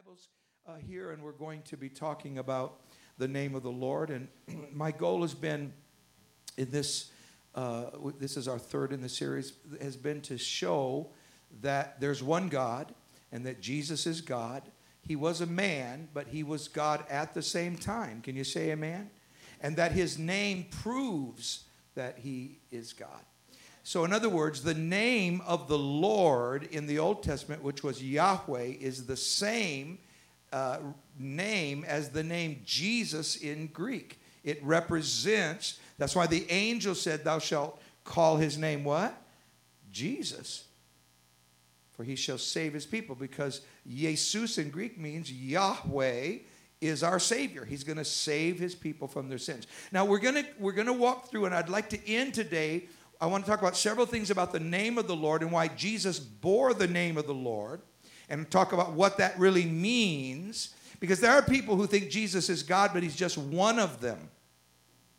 Bibles uh, here, and we're going to be talking about the name of the Lord. And my goal has been in this, uh, this is our third in the series, has been to show that there's one God and that Jesus is God. He was a man, but he was God at the same time. Can you say amen? And that his name proves that he is God. So, in other words, the name of the Lord in the Old Testament, which was Yahweh, is the same uh, name as the name Jesus in Greek. It represents, that's why the angel said, Thou shalt call his name what? Jesus. For he shall save his people, because Jesus in Greek means Yahweh is our savior he's going to save his people from their sins now we're going to we're going to walk through and i'd like to end today I want to talk about several things about the name of the Lord and why Jesus bore the name of the Lord and talk about what that really means. Because there are people who think Jesus is God, but he's just one of them.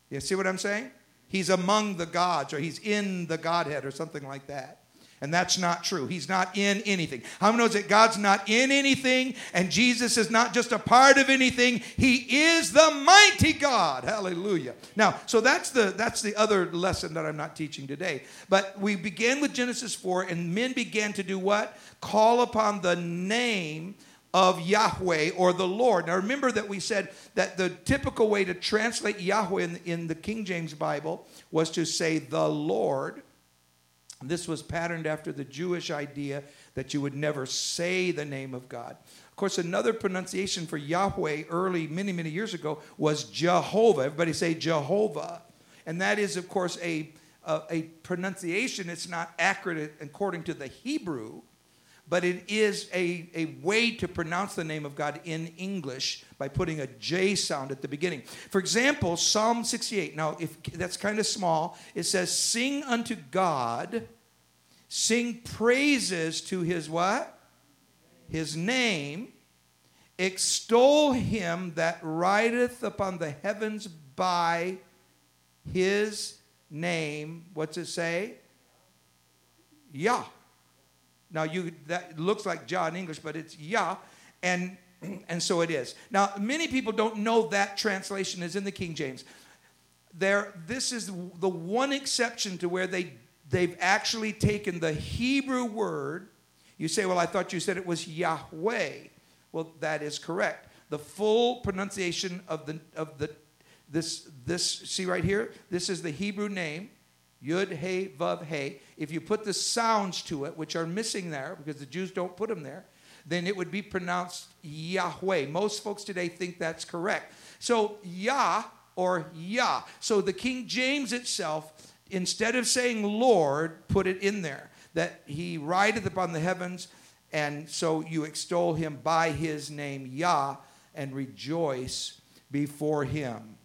You see what I'm saying? He's among the gods or he's in the Godhead or something like that. And that's not true. He's not in anything. How many knows that God's not in anything and Jesus is not just a part of anything? He is the mighty God. Hallelujah. Now, so that's the that's the other lesson that I'm not teaching today. But we begin with Genesis 4 and men began to do what? Call upon the name of Yahweh or the Lord. Now remember that we said that the typical way to translate Yahweh in, in the King James Bible was to say the Lord this was patterned after the Jewish idea that you would never say the name of God. Of course, another pronunciation for Yahweh early, many, many years ago, was Jehovah. Everybody say Jehovah. And that is, of course, a, a, a pronunciation. It's not accurate according to the Hebrew, but it is a, a way to pronounce the name of God in English by putting a J sound at the beginning. For example, Psalm 68. Now, if that's kind of small, it says, Sing unto God, sing praises to his what? His name. Extol him that rideth upon the heavens by his name. What's it say? Yah. Now you that looks like Jah in English, but it's Yah, and and so it is. Now many people don't know that translation is in the King James. There, this is the one exception to where they they've actually taken the Hebrew word. You say, well, I thought you said it was Yahweh. Well, that is correct. The full pronunciation of the of the this this see right here. This is the Hebrew name Yud, Hey, Vav, Hey. If you put the sounds to it, which are missing there because the Jews don't put them there, then it would be pronounced Yahweh. Most folks today think that's correct. So Yah or Yah. So the King James itself, instead of saying Lord, put it in there that he rideth upon the heavens, and so you extol him by his name Yah and rejoice before him.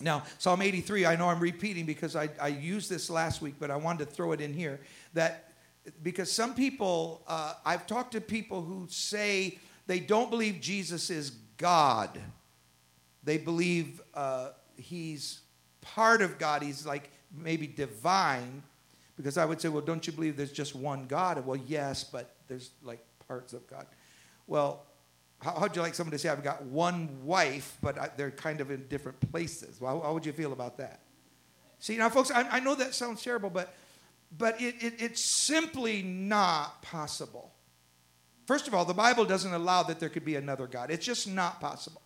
Now, Psalm 83, I know I'm repeating because I, I used this last week, but I wanted to throw it in here. That because some people, uh, I've talked to people who say they don't believe Jesus is God. They believe uh, he's part of God. He's like maybe divine. Because I would say, well, don't you believe there's just one God? Well, yes, but there's like parts of God. Well, how, would you like someone to say, I've got one wife, but I, they're kind of in different places? Well, how, how, would you feel about that? See, now, folks, I, I know that sounds terrible, but, but it, it, it's simply not possible. First of all, the Bible doesn't allow that there could be another God, it's just not possible.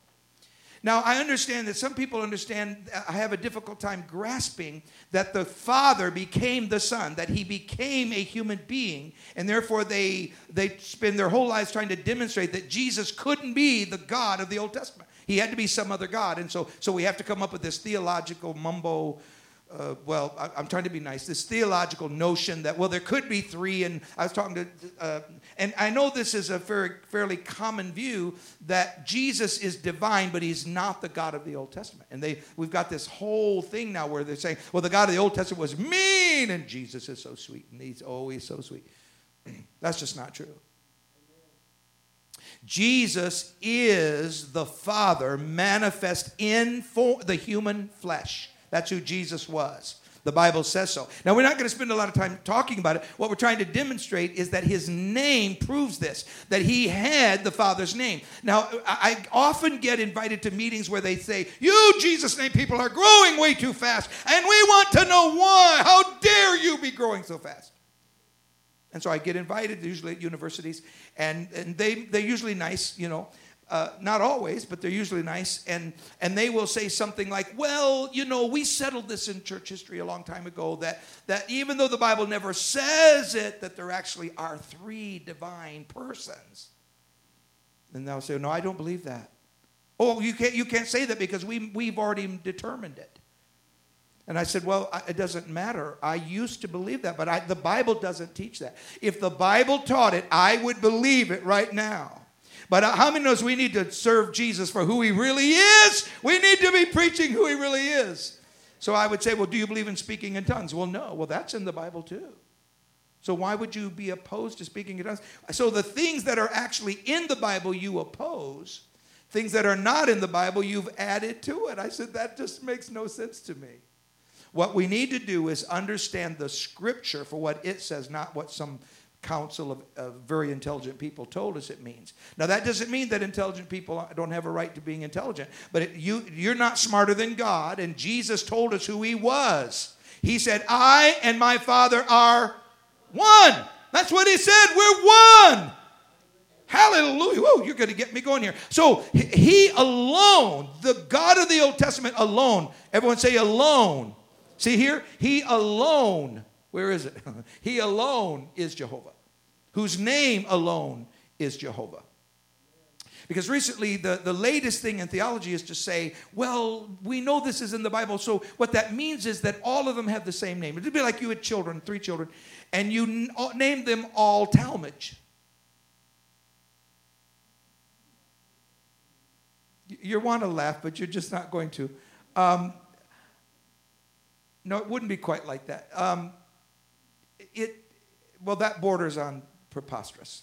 Now, I understand that some people understand, uh, I have a difficult time grasping that the Father became the Son, that He became a human being, and therefore they, they spend their whole lives trying to demonstrate that Jesus couldn't be the God of the Old Testament. He had to be some other God. And so, so we have to come up with this theological mumbo uh, well, I, am trying to be nice, this theological notion that, well, there could be three. And I was talking to, uh, and I know this is a very, fairly common view that Jesus is divine, but he's not the God of the Old Testament. And they, we've got this whole thing now where they're saying, well, the God of the Old Testament was mean, and Jesus is so sweet. And he's always so sweet. That's just not true. Jesus is the Father manifest in for the human flesh. That's who Jesus was. The Bible says so. Now, we're not going to spend a lot of time talking about it. What we're trying to demonstrate is that his name proves this, that he had the Father's name. Now, I often get invited to meetings where they say, You, Jesus' name people, are growing way too fast, and we want to know why. How dare you be growing so fast? And so I get invited, usually at universities, and, and they, they're usually nice, you know. Uh, not always, but they're usually nice. And, and they will say something like, well, you know, we settled this in church history a long time ago that, that even though the Bible never says it, that there actually are three divine persons. And they'll say, no, I don't believe that. Oh, you can't, you can't say that because we, we've already determined it. And I said, Well, it doesn't matter. I used to believe that, but I, the Bible doesn't teach that. If the Bible taught it, I would believe it right now. But how many knows we need to serve Jesus for who he really is? We need to be preaching who he really is. So I would say, Well, do you believe in speaking in tongues? Well, no. Well, that's in the Bible too. So why would you be opposed to speaking in tongues? So the things that are actually in the Bible you oppose, things that are not in the Bible you've added to it. I said, That just makes no sense to me. What we need to do is understand the scripture for what it says, not what some council of, of, very intelligent people told us it means. Now, that doesn't mean that intelligent people don't have a right to being intelligent, but it, you, you're not smarter than God, and Jesus told us who He was. He said, I and my Father are one. That's what He said. We're one. Hallelujah. Whoa, you're going to get me going here. So, He alone, the God of the Old Testament alone, everyone say alone See here, he alone, where is it? he alone is Jehovah, whose name alone is Jehovah. Because recently, the, the latest thing in theology is to say, well, we know this is in the Bible, so what that means is that all of them have the same name. It'd be like you had children, three children, and you n- named them all Talmage. You want to laugh, but you're just not going to. Um, no, it wouldn't be quite like that. Um, it, well, that borders on preposterous.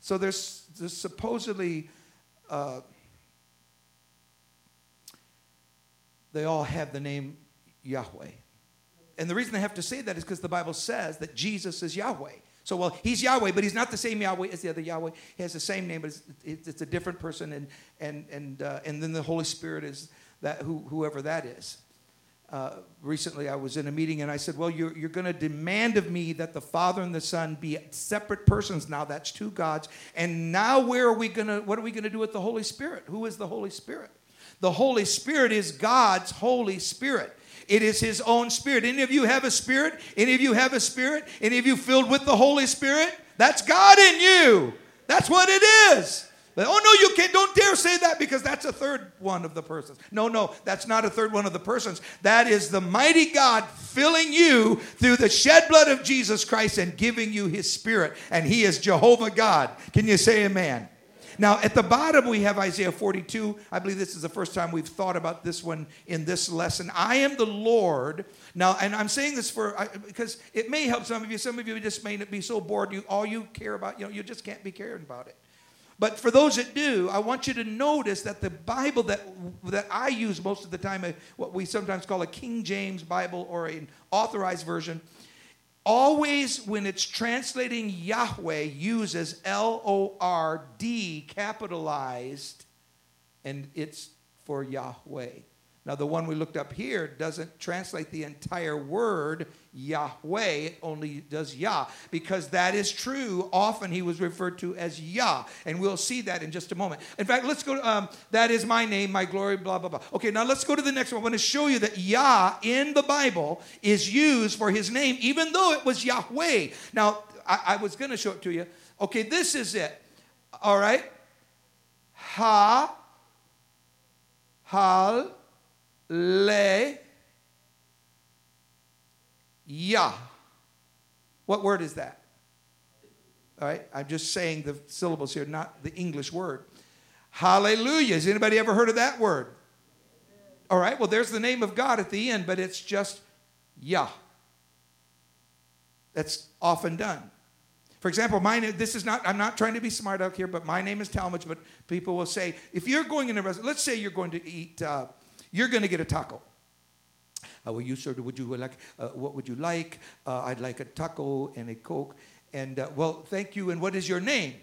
So there's, there's supposedly, uh, they all have the name Yahweh. And the reason they have to say that is because the Bible says that Jesus is Yahweh. So, well, he's Yahweh, but he's not the same Yahweh as the other Yahweh. He has the same name, but it's, it's, it's a different person. And, and, and, uh, and then the Holy Spirit is that, who, whoever that is uh, recently I was in a meeting and I said, Well, you're, you're going to demand of me that the Father and the Son be separate persons now. That's two gods. And now, where are we going to, what are we going to do with the Holy Spirit? Who is the Holy Spirit? The Holy Spirit is God's Holy Spirit. It is His own Spirit. Any of you have a Spirit? Any of you have a Spirit? Any of you filled with the Holy Spirit? That's God in you. That's what it is. But, oh no, you can't, don't dare say that because that's a third one of the persons. No, no, that's not a third one of the persons. That is the mighty God filling you through the shed blood of Jesus Christ and giving you his spirit. And he is Jehovah God. Can you say amen? Now, at the bottom, we have Isaiah 42. I believe this is the first time we've thought about this one in this lesson. I am the Lord. Now, and I'm saying this for because it may help some of you. Some of you just may not be so bored. You all you care about, you know, you just can't be caring about it. But for those that do, I want you to notice that the Bible that, that I use most of the time, what we sometimes call a King James Bible or an authorized version, always when it's translating Yahweh uses L O R D capitalized, and it's for Yahweh. Now, the one we looked up here doesn't translate the entire word Yahweh, only does Yah, because that is true. Often he was referred to as Yah, and we'll see that in just a moment. In fact, let's go to um, that is my name, my glory, blah, blah, blah. Okay, now let's go to the next one. I want to show you that Yah in the Bible is used for his name, even though it was Yahweh. Now, I, I was going to show it to you. Okay, this is it. All right? Ha, Hal, le ya. What word is that? All right, I'm just saying the syllables here, not the English word. Hallelujah. Has anybody ever heard of that word? All right, well, there's the name of God at the end, but it's just Yah. That's often done. For example, my name, this is not, I'm not trying to be smart out here, but my name is Talmage, but people will say, if you're going in a restaurant, let's say you're going to eat uh, you're going to get a taco. Uh, well, you sir, would you like, uh, what would you like? Uh, I'd like a taco and a Coke. And, well, thank you. And what is your name?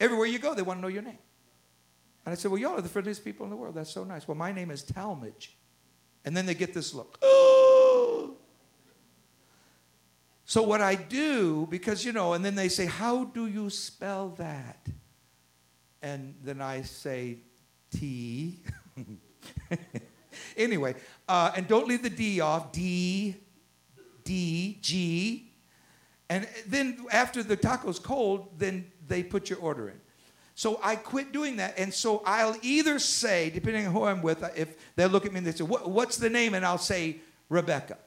Everywhere you go, they want to know your name. And I said, well, y'all are the friendliest people in the world. That's so nice. Well, my name is Talmage. And then they get this look. So what I do, because you know, and then they say, How do you spell that? And then I say T. anyway, uh, and don't leave the D off. D, D, G. And then after the taco's cold, then they put your order in. So I quit doing that. And so I'll either say, depending on who I'm with, if they look at me and they say, What's the name? And I'll say, Rebecca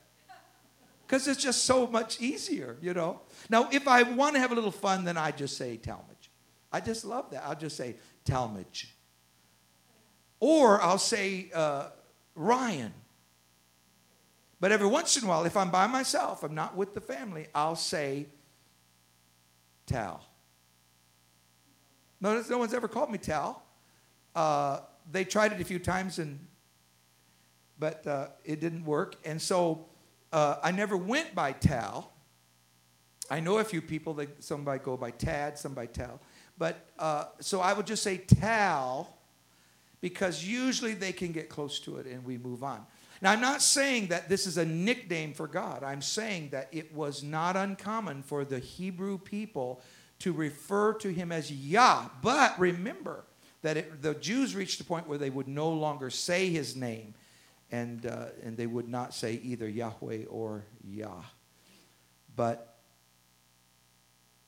because it's just so much easier, you know. Now, if I want to have a little fun, then I just say Talmage. I just love that. I'll just say Talmage. Or I'll say uh, Ryan. But every once in a while, if I'm by myself, I'm not with the family, I'll say Tal. Notice no one's ever called me Tal. Uh, they tried it a few times, and but uh, it didn't work. And so uh, I never went by Tal. I know a few people that somebody go by Tad, some by Tal. But uh, so I would just say Tal because usually they can get close to it and we move on. Now, I'm not saying that this is a nickname for God. I'm saying that it was not uncommon for the Hebrew people to refer to him as Yah. But remember that it, the Jews reached a point where they would no longer say his name and, uh, and they would not say either Yahweh or Yah. But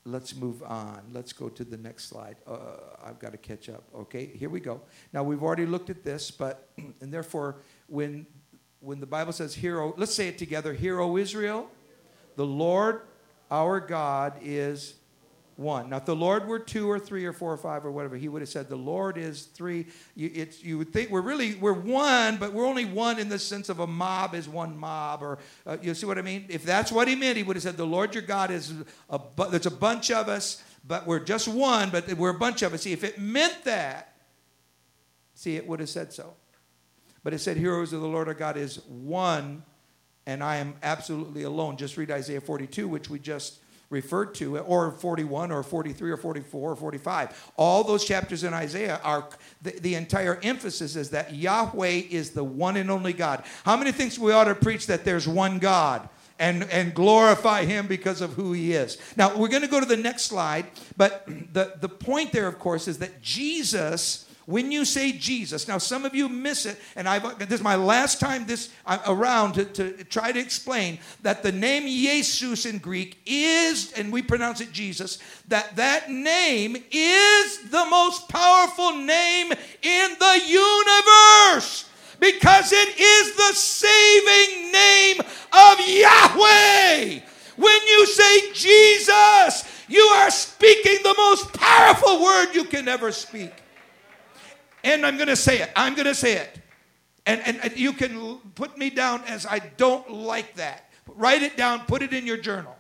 let's move on. Let's go to the next slide. Uh, I've got to catch up. Okay, here we go. Now we've already looked at this, but and therefore, when when the Bible says, "Hero," let's say it together. "Hero Israel, the Lord our God is one. Now, if the Lord were two or three or four or five or whatever, he would have said the Lord is three. You, it's, you would think we're really we're one, but we're only one in the sense of a mob is one mob, or uh, you see what I mean? If that's what he meant, he would have said the Lord your God is a there's a bunch of us, but we're just one, but we're a bunch of us. See, if it meant that, see, it would have said so. But it said, "Heroes of the Lord our God is one, and I am absolutely alone." Just read Isaiah 42, which we just referred to, or 41, or 43, or 44, or 45. All those chapters in Isaiah are the, the, entire emphasis is that Yahweh is the one and only God. How many things we ought to preach that there's one God? And, and glorify him because of who he is. Now, we're going to go to the next slide, but the, the point there, of course, is that Jesus when you say Jesus, now some of you miss it, and I've, this is my last time this uh, around to, to try to explain that the name Jesus in Greek is, and we pronounce it Jesus, that that name is the most powerful name in the universe because it is the saving name of Yahweh. When you say Jesus, you are speaking the most powerful word you can ever speak. And I'm going to say it. I'm going to say it. And, and, you can put me down as I don't like that. Write it down, put it in your journal.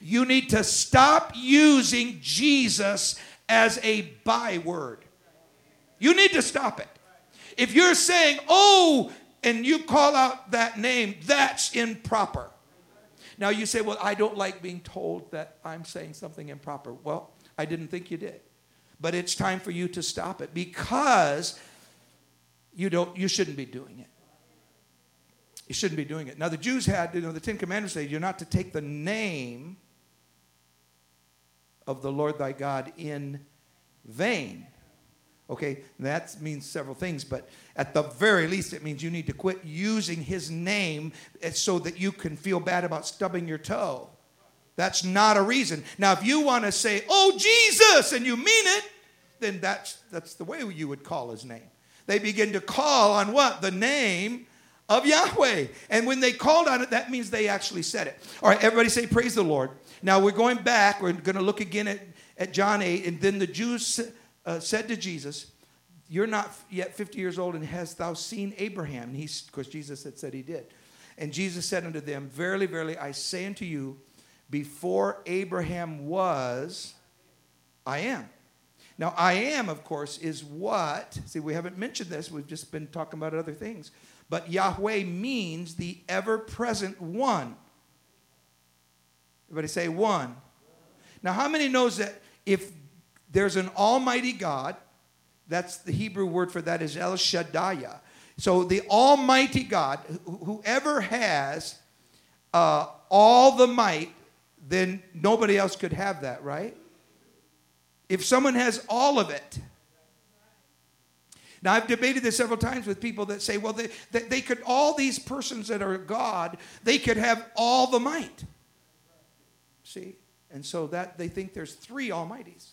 You need to stop using Jesus as a byword. You need to stop it. If you're saying, oh, and you call out that name, that's improper. Now you say, well, I don't like being told that I'm saying something improper. Well, I didn't think you did. But it's time for you to stop it because you don't you shouldn't be doing it. You shouldn't be doing it. Now the Jews had, you know, the Ten Commandments say you're not to take the name of the Lord thy God in vain. Okay, that means several things, but at the very least, it means you need to quit using his name eh, so that you can feel bad about stubbing your toe. That's not a reason. Now, if you want to say, oh, Jesus, and you mean it, then that's, that's the way you would call his name. They begin to call on what? The name of Yahweh. And when they called on it, that means they actually said it. All right, everybody say, Praise the Lord. Now we're going back. We're going to look again at, at John 8. And then the Jews uh, said to Jesus, You're not yet 50 years old, and hast thou seen Abraham? And he's, of course, Jesus had said he did. And Jesus said unto them, Verily, verily, I say unto you, before Abraham was, I am. Now, I am, of course, is what, see, we haven't mentioned this, we've just been talking about other things. but Yahweh means the ever present one. Everybody say one. Now, how many knows that if there's an almighty God, that's the Hebrew word for that is El Shaddai. So the almighty God, whoever has uh, all the might, then nobody else could have that, right? If someone has all of it, now, I've debated this several times with people that say, well, they, they, could, all these persons that are God, they could have all the might. See? And so that they think there's three almighties.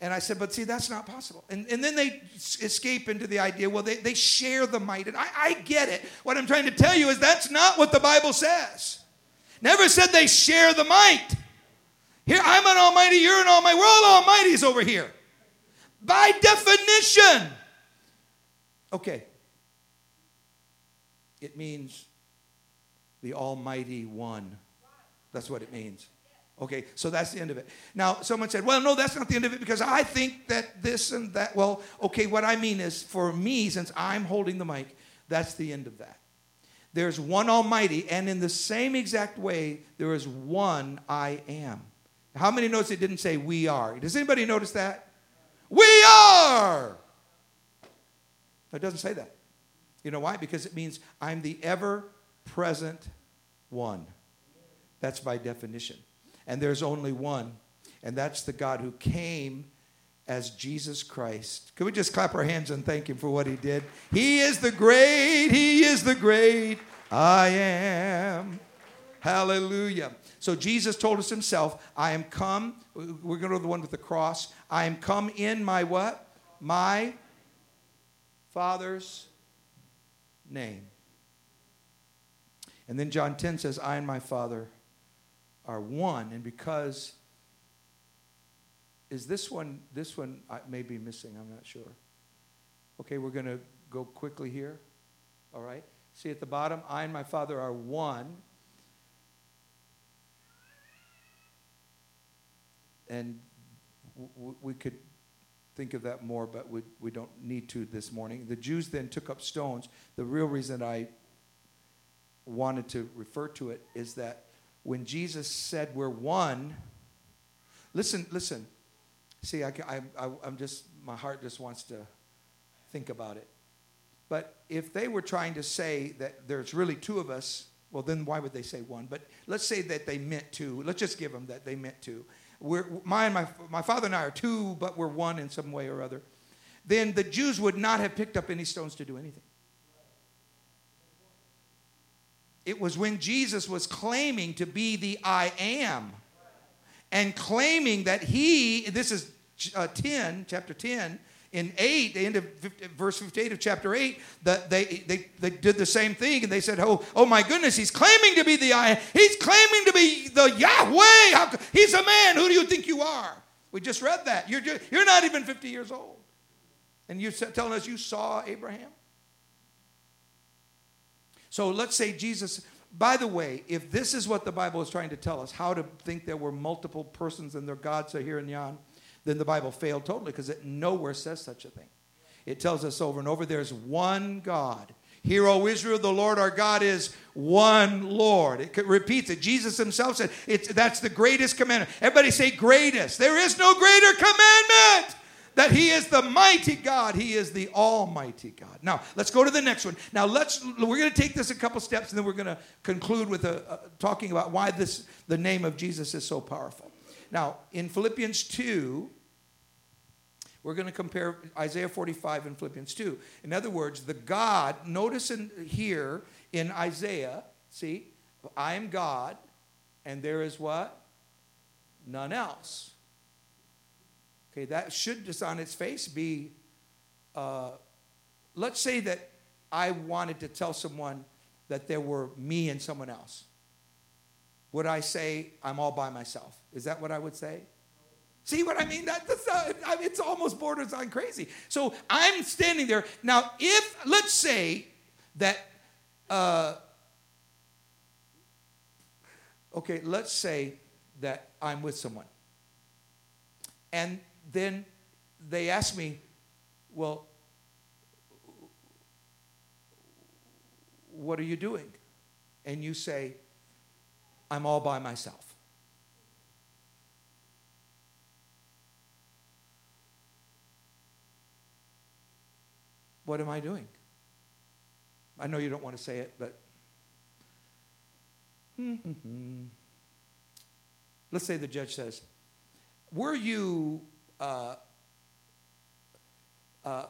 And I said, but see, that's not possible. And, and then they escape into the idea, well, they, they share the might. And I, I get it. What I'm trying to tell you is that's not what the Bible says. Never said they share the might. Here, I'm an almighty, you're an almighty. We're all almighties over here. By definition. Okay. It means the Almighty One. That's what it means. Okay, so that's the end of it. Now, someone said, well, no, that's not the end of it because I think that this and that. Well, okay, what I mean is for me, since I'm holding the mic, that's the end of that. There's one Almighty, and in the same exact way, there is one I am. How many notice it didn't say we are? Does anybody notice that? We are. It doesn't say that. You know why? Because it means I'm the ever present one. That's by definition. And there's only one, and that's the God who came as Jesus Christ. Can we just clap our hands and thank him for what he did? He is the great, he is the great I am. Hallelujah. So Jesus told us himself, I am come. We're going to the one with the cross. I am come in my what? My Father's name. And then John 10 says, I and my Father are one. And because is this one this one I may be missing, I'm not sure. Okay, we're going to go quickly here. All right. See at the bottom, I and my Father are one. and w- we could think of that more, but we, we don't need to this morning. The Jews then took up stones. The real reason I wanted to refer to it is that when Jesus said we're one, listen, listen. See, I, I, I, I'm just, my heart just wants to think about it. But if they were trying to say that there's really two of us, well, then why would they say one? But let's say that they meant two. Let's just give them that they meant two we're, my, my, my father and I are two, but we're one in some way or other, then the Jews would not have picked up any stones to do anything. It was when Jesus was claiming to be the I am and claiming that he, this is uh, 10, chapter 10, in 8, the end of 50, verse 58 of chapter 8, the, they, they, they did the same thing and they said, oh, oh my goodness, he's claiming to be the I. He's claiming to be the Yahweh. He's a man. Who do you think you are? We just read that. You're, just, you're not even 50 years old. And you're telling us you saw Abraham? So let's say Jesus, by the way, if this is what the Bible is trying to tell us, how to think there were multiple persons and their gods are here and yon, then the Bible failed totally because it nowhere says such a thing. It tells us over and over there's one God. Hear, O Israel, the Lord our God is one Lord. It repeats it. Jesus himself said, it's, that's the greatest commandment. Everybody say greatest. There is no greater commandment that he is the mighty God. He is the almighty God. Now, let's go to the next one. Now, let's we're going to take this a couple steps and then we're going to conclude with a, a, talking about why this the name of Jesus is so powerful. Now, in Philippians 2, we're going to compare Isaiah 45 and Philippians 2. In other words, the God, notice in, here in Isaiah, see, I am God, and there is what? None else. Okay, that should just on its face be, uh, let's say that I wanted to tell someone that there were me and someone else. Would I say I'm all by myself? Is that what I would say? See what I mean? That, that's not, it's almost borders on crazy. So I'm standing there. Now, if, let's say that, uh, okay, let's say that I'm with someone. And then they ask me, well, What are you doing? And you say, I'm all by myself. What am I doing? I know you don't want to say it, but let's say the judge says, Were you, uh, uh,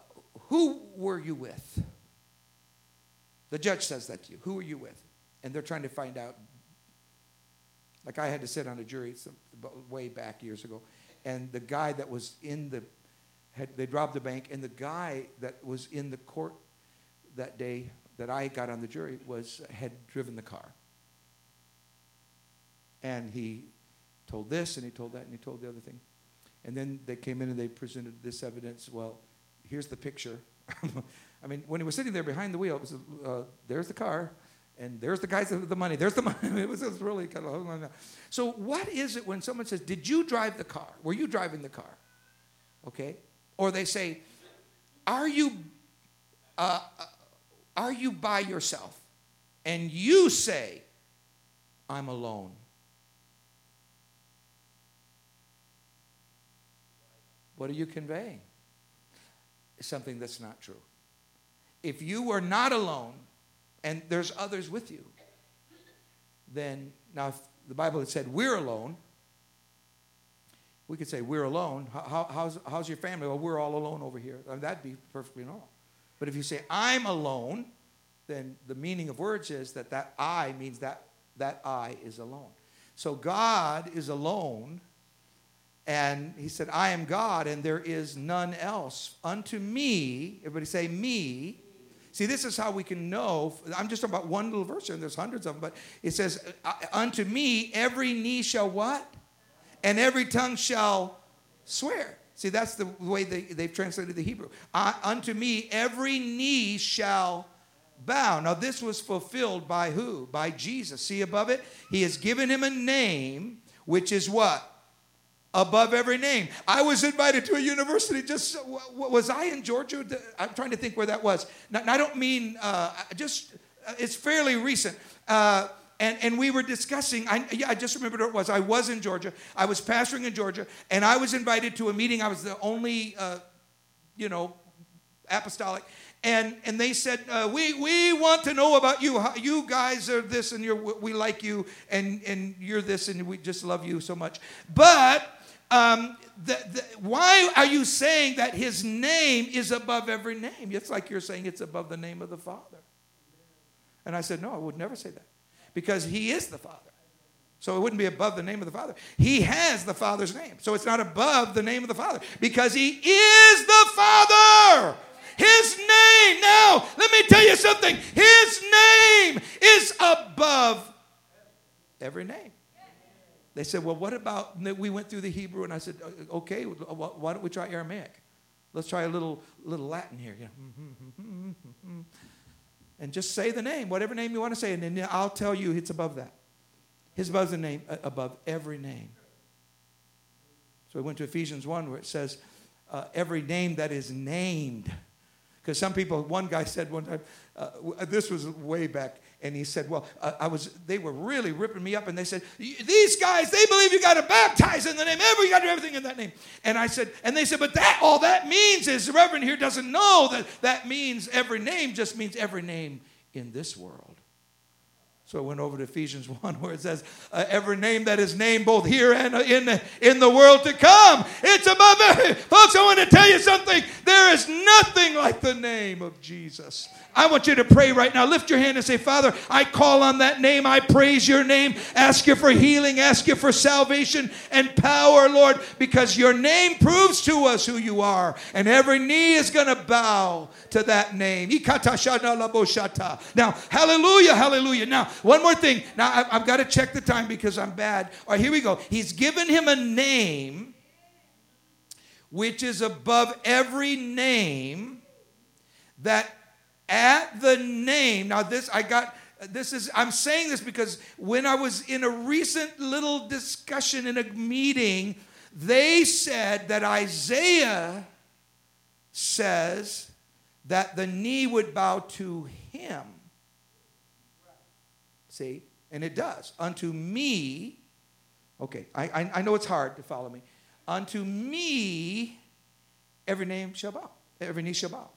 who were you with? The judge says that to you. Who were you with? And they're trying to find out. Like I had to sit on a jury some, way back years ago, and the guy that was in the, had, they robbed the bank, and the guy that was in the court that day that I got on the jury was had driven the car. And he told this, and he told that, and he told the other thing. And then they came in and they presented this evidence. Well, here's the picture. I mean, when he was sitting there behind the wheel, it was, uh, there's the car, and there's the guys with the money. There's the money. it, was, was really kind of. So, what is it when someone says, Did you drive the car? Were you driving the car? Okay? Or they say, Are you, uh, uh are you by yourself? And you say, I'm alone. What are you conveying? Something that's not true. If you are not alone and there's others with you, then now the Bible had said we're alone, we could say we're alone. How, how's, how's your family? Well, we're all alone over here. That'd be perfectly normal. But if you say I'm alone, then the meaning of words is that that I means that that I is alone. So God is alone and he said, I am God, and there is none else. Unto me, everybody say, me. See, this is how we can know. I'm just talking about one little verse here, and there's hundreds of them, but it says, Unto me, every knee shall what? And every tongue shall swear. See, that's the way they, they've translated the Hebrew. Unto me, every knee shall bow. Now, this was fulfilled by who? By Jesus. See above it? He has given him a name, which is what? Above every name. I was invited to a university. Just was I in Georgia? I'm trying to think where that was. Now, I don't mean uh, just. Uh, it's fairly recent. Uh, and, and we were discussing, I, yeah, I just remembered what it was. I was in Georgia. I was pastoring in Georgia, and I was invited to a meeting. I was the only, uh, you know, apostolic. And, and they said, uh, we, we want to know about you. How, you guys are this, and you're, we like you, and, and you're this, and we just love you so much. But um, the, the, why are you saying that his name is above every name? It's like you're saying it's above the name of the Father. And I said, No, I would never say that. Because he is the Father. So it wouldn't be above the name of the Father. He has the Father's name. So it's not above the name of the Father because he is the Father. His name. Now, let me tell you something. His name is above every name. They said, Well, what about, we went through the Hebrew, and I said, Okay, why don't we try Aramaic? Let's try a little, little Latin here. and just say the name, whatever name you want to say, and then I'll tell you it's above that. His above the name, uh, above every name. So we went to Ephesians 1 where it says, uh, every name that is named. Because some people, one guy said one time, uh, this was way back, and he said, "Well, uh, I was." They were really ripping me up, and they said, "These guys, they believe you got to baptize in the name. Every you got to do everything in that name." And I said, and they said, "But that all that means is the Reverend here doesn't know that that means every name just means every name in this world." So I went over to Ephesians 1 where it says, uh, every name that is named both here and in, the, in the world to come. It's above every. Folks, I want to tell you something. There is nothing like the name of Jesus. I want you to pray right now. Lift your hand and say, Father, I call on that name. I praise your name. Ask you for healing. Ask you for salvation and power, Lord, because your name proves to us who you are. And every knee is going to bow to that name. Now, hallelujah, hallelujah. Now, one more thing. Now, I've got to check the time because I'm bad. All right, here we go. He's given him a name which is above every name that at the name. Now, this, I got, this is, I'm saying this because when I was in a recent little discussion in a meeting, they said that Isaiah says that the knee would bow to him. See? And it does. Unto me, okay, I, I, I know it's hard to follow me. Unto me, every name shall bow, every knee shall bow.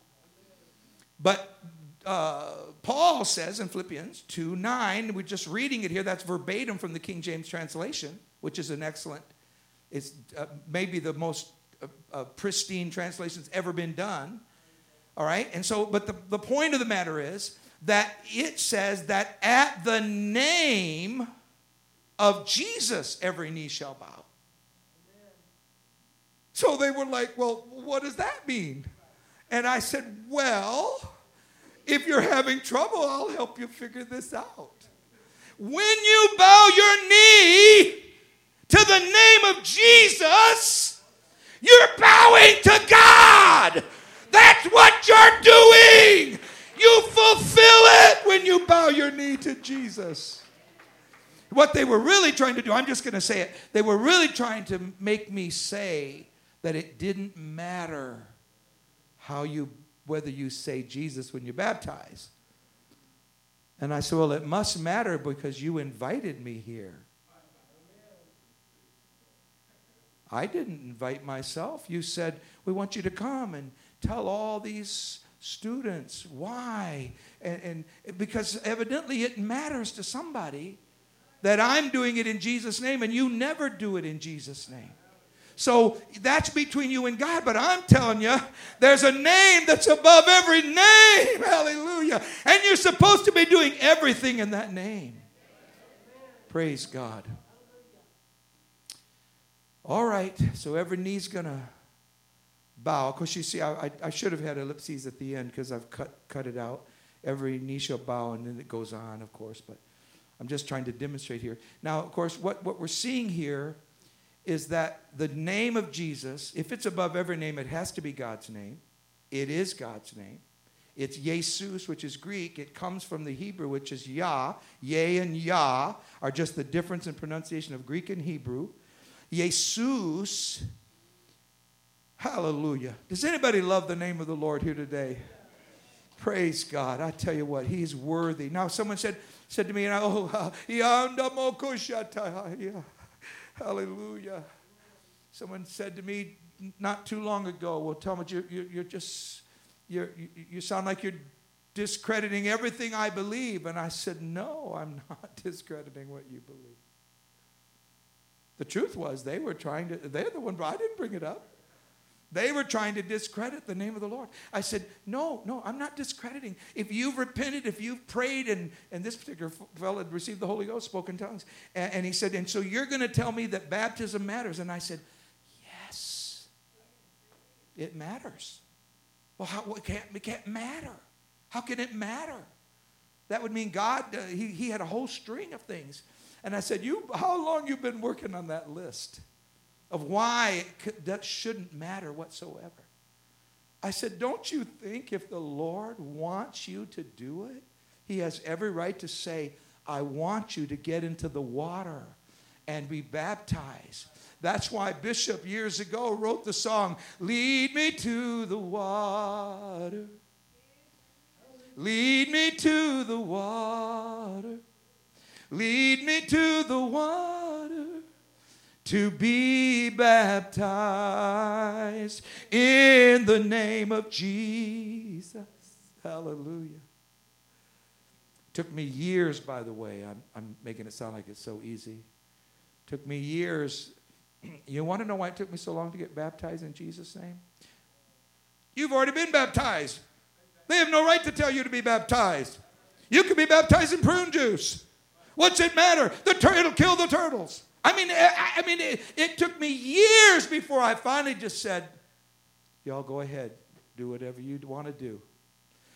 But uh, Paul says in Philippians 2 9, we're just reading it here, that's verbatim from the King James translation, which is an excellent, it's uh, maybe the most uh, uh pristine translation that's ever been done. All right? And so, but the, the point of the matter is that it says that at the name of Jesus, every knee shall bow. So they were like, well, what does that mean? And I said, well, if you're having trouble, I'll help you figure this out. When you bow your knee to the name of Jesus, you're bowing to God. That's what you're doing. You fulfill it when you bow your knee to Jesus. What they were really trying to do, I'm just going to say it, they were really trying to make me say that it didn't matter how you whether you say Jesus when you baptize. And I said, Well, it must matter because you invited me here. I didn't invite myself. You said, We want you to come and tell all these students why. And, and because evidently it matters to somebody that I'm doing it in Jesus' name and you never do it in Jesus' name. So that's between you and God. But I'm telling you, there's a name that's above every name. Hallelujah. And you're supposed to be doing everything in that name. Praise God. All right. So every knee's to bow. Of course, you see, I, I, I should have had ellipses at the end because I've cut, cut it out. Every knee shall bow, and then it goes on, of course. But I'm just trying to demonstrate here. Now, of course, what, what we're seeing here is that the name of Jesus, if it's above every name, it has to be God's name. It is God's name. It's Jesus, which is Greek. It comes from the Hebrew, which is Yah. Yeh and Yah are just the difference in pronunciation of Greek and Hebrew. Jesus, hallelujah. Does anybody love the name of the Lord here today? Praise God. I tell you what, He's worthy. Now, someone said, said to me, and I, oh, Hallelujah. Someone said to me not too long ago, well, Thomas, you're, you're, you're just, you're, you sound like you're discrediting everything I believe. And I said, no, I'm not discrediting what you believe. The truth was, they were trying to, they're the one, I didn't bring it up. They were trying to discredit the name of the Lord. I said, No, no, I'm not discrediting. If you've repented, if you've prayed, and, and this particular fellow had received the Holy Ghost, spoken tongues, and, and he said, And so you're going to tell me that baptism matters? And I said, Yes, it matters. Well, how, it, can't, it can't matter. How can it matter? That would mean God, uh, he, he had a whole string of things. And I said, you, How long you been working on that list? Of why that shouldn't matter whatsoever. I said, Don't you think if the Lord wants you to do it, He has every right to say, I want you to get into the water and be baptized. That's why Bishop years ago wrote the song, Lead me to the water. Lead me to the water. Lead me to the water to be baptized in the name of Jesus. Hallelujah. Took me years, by the way. I'm, I'm making it sound like it's so easy. Took me years. You want to know why it took me so long to get baptized in Jesus' name? You've already been baptized. They have no right to tell you to be baptized. You can be baptized in prune juice. What's it matter? The tur- it'll kill the turtles. I mean, I, I mean, it, it took me years before I finally just said, "Y'all go ahead, do whatever you want to do."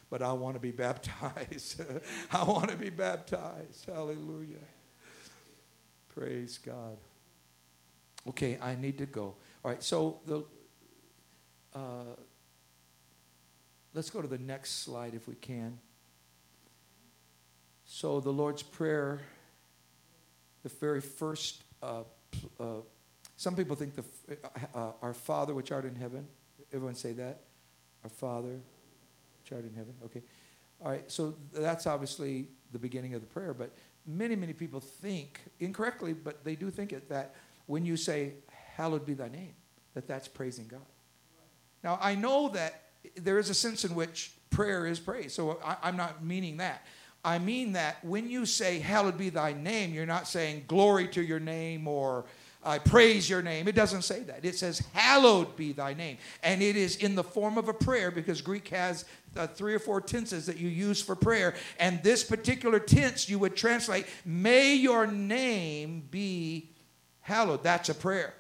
but I want to be baptized. I want to be baptized. Hallelujah. Praise God. Okay, I need to go. All right, so the uh, let's go to the next slide if we can. So the Lord's Prayer, the very first some people think the, uh, uh, our Father which art in heaven. Everyone say that. Our Father which art in heaven. Okay. All right. So that's obviously the beginning of the prayer. But many, many people think, incorrectly, but they do think it, that when you say, Hallowed be thy name, that that's praising God. Now, I know that there is a sense in which prayer is praise, so I, I'm not meaning that. I mean that when you say, Hallowed be thy name, you're not saying glory to your name or I praise your name. It doesn't say that. It says, Hallowed be thy name. And it is in the form of a prayer because Greek has uh, three or four tenses that you use for prayer. And this particular tense you would translate, May your name be hallowed. That's a prayer.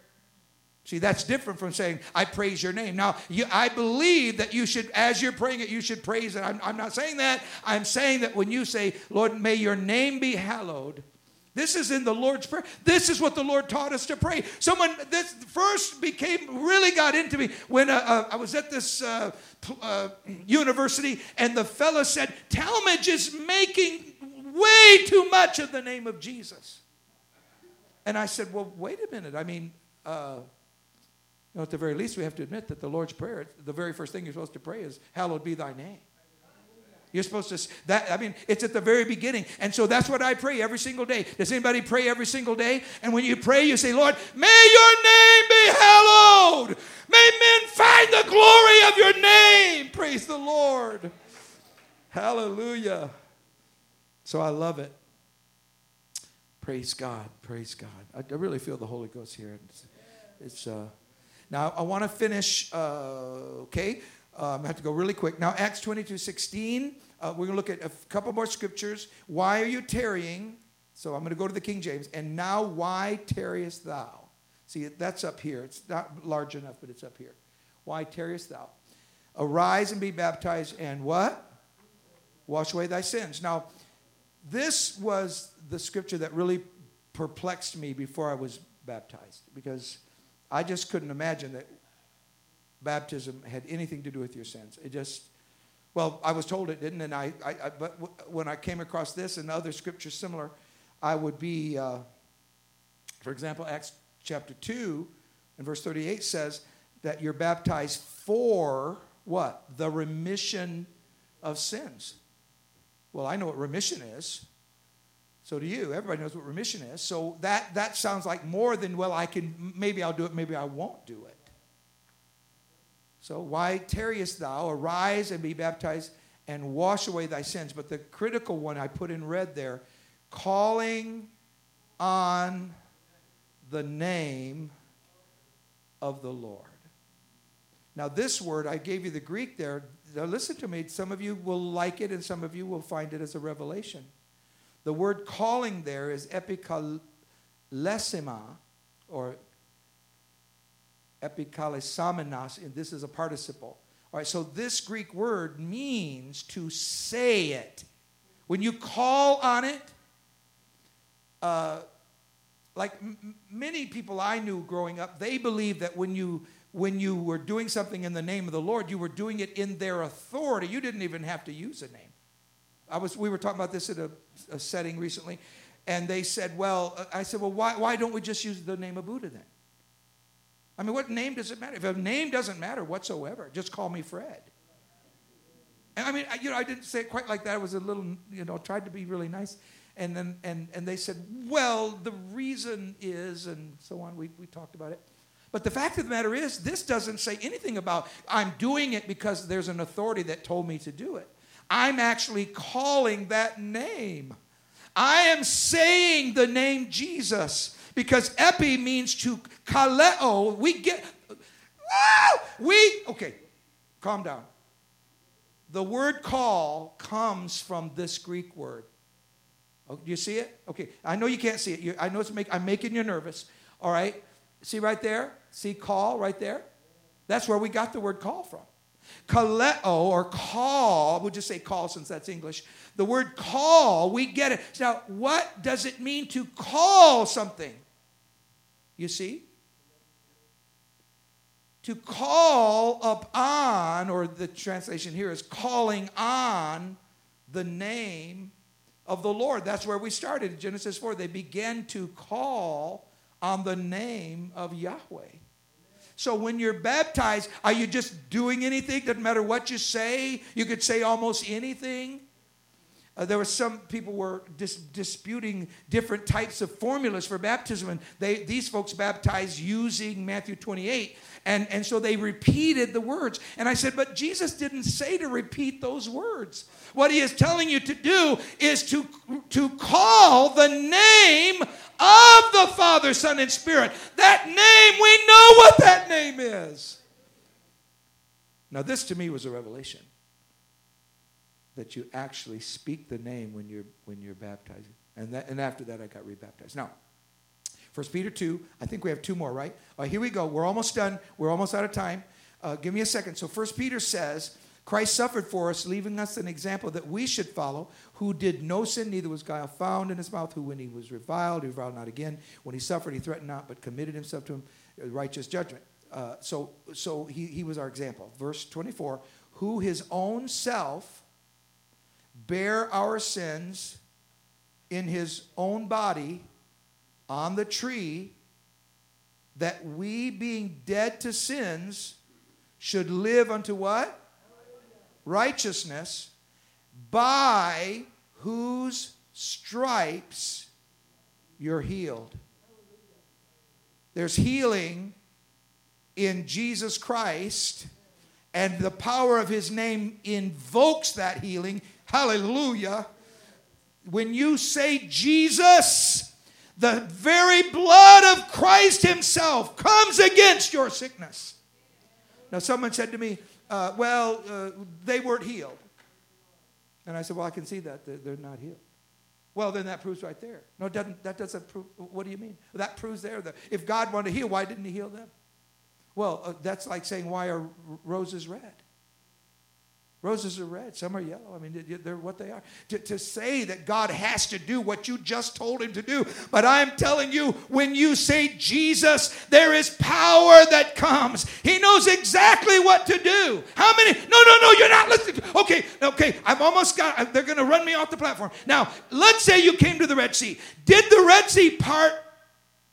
See, that's different from saying, I praise your name. Now, you, I believe that you should, as you're praying it, you should praise it. I'm, I'm not saying that. I'm saying that when you say, Lord, may your name be hallowed, this is in the Lord's Prayer. This is what the Lord taught us to pray. Someone this first became really got into me when uh, uh, I was at this uh, uh university, and the fellow said, Talmage is making way too much of the name of Jesus. And I said, Well, wait a minute. I mean, uh, at the very least, we have to admit that the Lord's Prayer, the very first thing you're supposed to pray is, Hallowed be thy name. You're supposed to, that, I mean, it's at the very beginning. And so that's what I pray every single day. Does anybody pray every single day? And when you pray, you say, Lord, may your name be hallowed. May men find the glory of your name. Praise the Lord. Hallelujah. So I love it. Praise God. Praise God. I, I really feel the Holy Ghost here. It's, it's uh, now I want to finish, uh, okay? Um, I have to go really quick. Now, Acts 22 16, uh, we're going to look at a couple more scriptures. Why are you tarrying? So I'm going to go to the King James. And now, why tarriest thou? See, that's up here. It's not large enough, but it's up here. Why tarriest thou? Arise and be baptized, and what? Wash away thy sins. Now, this was the scripture that really perplexed me before I was baptized because I just couldn't imagine that baptism had anything to do with your sins. It just, well, I was told it didn't, and I, I, I but w- when I came across this and other scriptures similar, I would be, uh, for example, Acts chapter 2 and verse 38 says that you're baptized for what? The remission of sins. Well, I know what remission is. So do you. Everybody knows what remission is. So that, that sounds like more than, well, I can, maybe I'll do it, maybe I won't do it. So why tarriest thou? Arise and be baptized and wash away thy sins. But the critical one I put in red there calling on the name of the Lord. Now, this word, I gave you the Greek there. Now, listen to me. Some of you will like it, and some of you will find it as a revelation. The word calling there is epikalesima, or epikalesamenas, and this is a participle. All right, so this Greek word means to say it. When you call on it, uh, like m- many people I knew growing up, they believed that when you when you were doing something in the name of the Lord, you were doing it in their authority. You didn't even have to use a name. I was we were talking about this at a, a setting recently, and they said, "Well," uh, I said, "Well, why why don't we just use the name of Buddha then?" I mean, what name does it matter? If a name doesn't matter whatsoever, just call me Fred. And I mean, I, you know, I didn't say it quite like that. I was a little, you know, tried to be really nice. And then, and, and they said, well, the reason is, and so on. We, we talked about it. But the fact of the matter is, this doesn't say anything about I'm doing it because there's an authority that told me to do it. I'm actually calling that name. I am saying the name Jesus because epi means to kaleo. We get, ah, we, okay, calm down. The word call comes from this Greek word. Oh, do you see it? Okay, I know you can't see it. You, I know it's make, I'm making you nervous. All right, see right there? See call right there? That's where we got the word call from. Kaleo or call, we'll just say call since that's English. The word call, we get it. Now, what does it mean to call something? You see? To call upon, or the translation here is calling on the name of the Lord. That's where we started in Genesis 4. They began to call on the name of Yahweh. So when you're baptized, are you just doing anything? Doesn't matter what you say. You could say almost anything. Uh, there were some people were dis- disputing different types of formulas for baptism, and they, these folks baptized using Matthew 28, and, and so they repeated the words. And I said, but Jesus didn't say to repeat those words. What he is telling you to do is to, to call the name of the Father, Son, and Spirit. That name, we know what that name is. Now, this to me was a revelation that you actually speak the name when you're when you're baptizing. And that, and after that I got rebaptized. Now, 1 Peter 2, I think we have two more, right? Uh, here we go. We're almost done. We're almost out of time. Uh, give me a second. So 1 Peter says, Christ suffered for us, leaving us an example that we should follow, who did no sin, neither was guile found in his mouth, who when he was reviled, he reviled not again. When he suffered, he threatened not, but committed himself to him uh, righteous judgment. Uh, so so he, he was our example. Verse 24, who his own self bear our sins in his own body on the tree, that we, being dead to sins, should live unto what? Righteousness, by whose stripes you're healed. There's healing in Jesus Christ, and the power of his name invokes that healing. Hallelujah. When you say Jesus, the very blood of Christ Himself comes against your sickness. Now, someone said to me, uh, Well, uh, they weren't healed. And I said, Well, I can see that. They're, not healed. Well, then that proves right there. No, doesn't, that doesn't prove. What do you mean? That proves there that if God wanted to heal, why didn't He heal them? Well, uh, that's like saying, Why are roses red? Roses are red, some are yellow. I mean, they're what they are. To, to, say that God has to do what you just told him to do. But I'm telling you, when you say Jesus, there is power that comes. He knows exactly what to do. How many? No, no, no, you're not listening. Okay, okay, I've almost got, uh, they're going to run me off the platform. Now, let's say you came to the Red Sea. Did the Red Sea part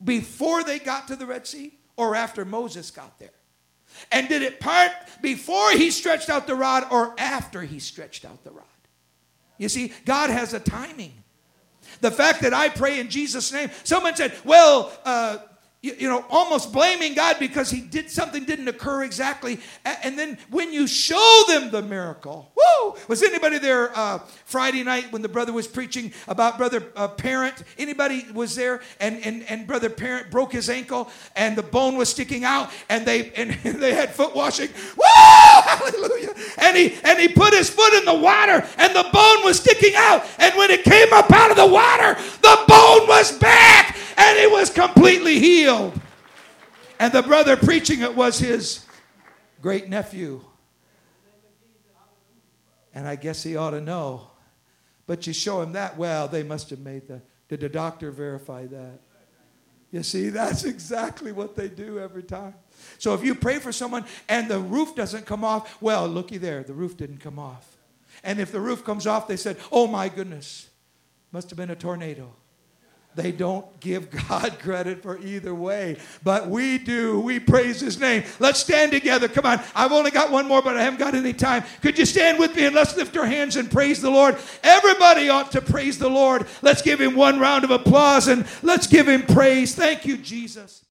before they got to the Red Sea or after Moses got there? And did it part before he stretched out the rod or after he stretched out the rod? You see, God has a timing. The fact that I pray in Jesus' name, someone said, well, uh, you, you, know, almost blaming God because he did something didn't occur exactly. And then when you show them the miracle, woo! Was anybody there uh, Friday night when the brother was preaching about brother uh, Parent? Anybody was there? And, and and brother Parent broke his ankle and the bone was sticking out, and they and they had foot washing. Woo! Hallelujah! And he and he put his foot in the water, and the bone was sticking out. And when it came up out of the water, the bone was back, and he was completely healed. And the brother preaching it was his great nephew. And I guess he ought to know. But you show him that, well, they must have made the. Did the doctor verify that? You see, that's exactly what they do every time. So if you pray for someone and the roof doesn't come off, well, looky there, the roof didn't come off. And if the roof comes off, they said, oh my goodness, must have been a tornado. They don't give God credit for either way, but we do. We praise His name. Let's stand together. Come on. I've only got one more, but I haven't got any time. Could you stand with me and let's lift our hands and praise the Lord? Everybody ought to praise the Lord. Let's give Him one round of applause and let's give Him praise. Thank you, Jesus.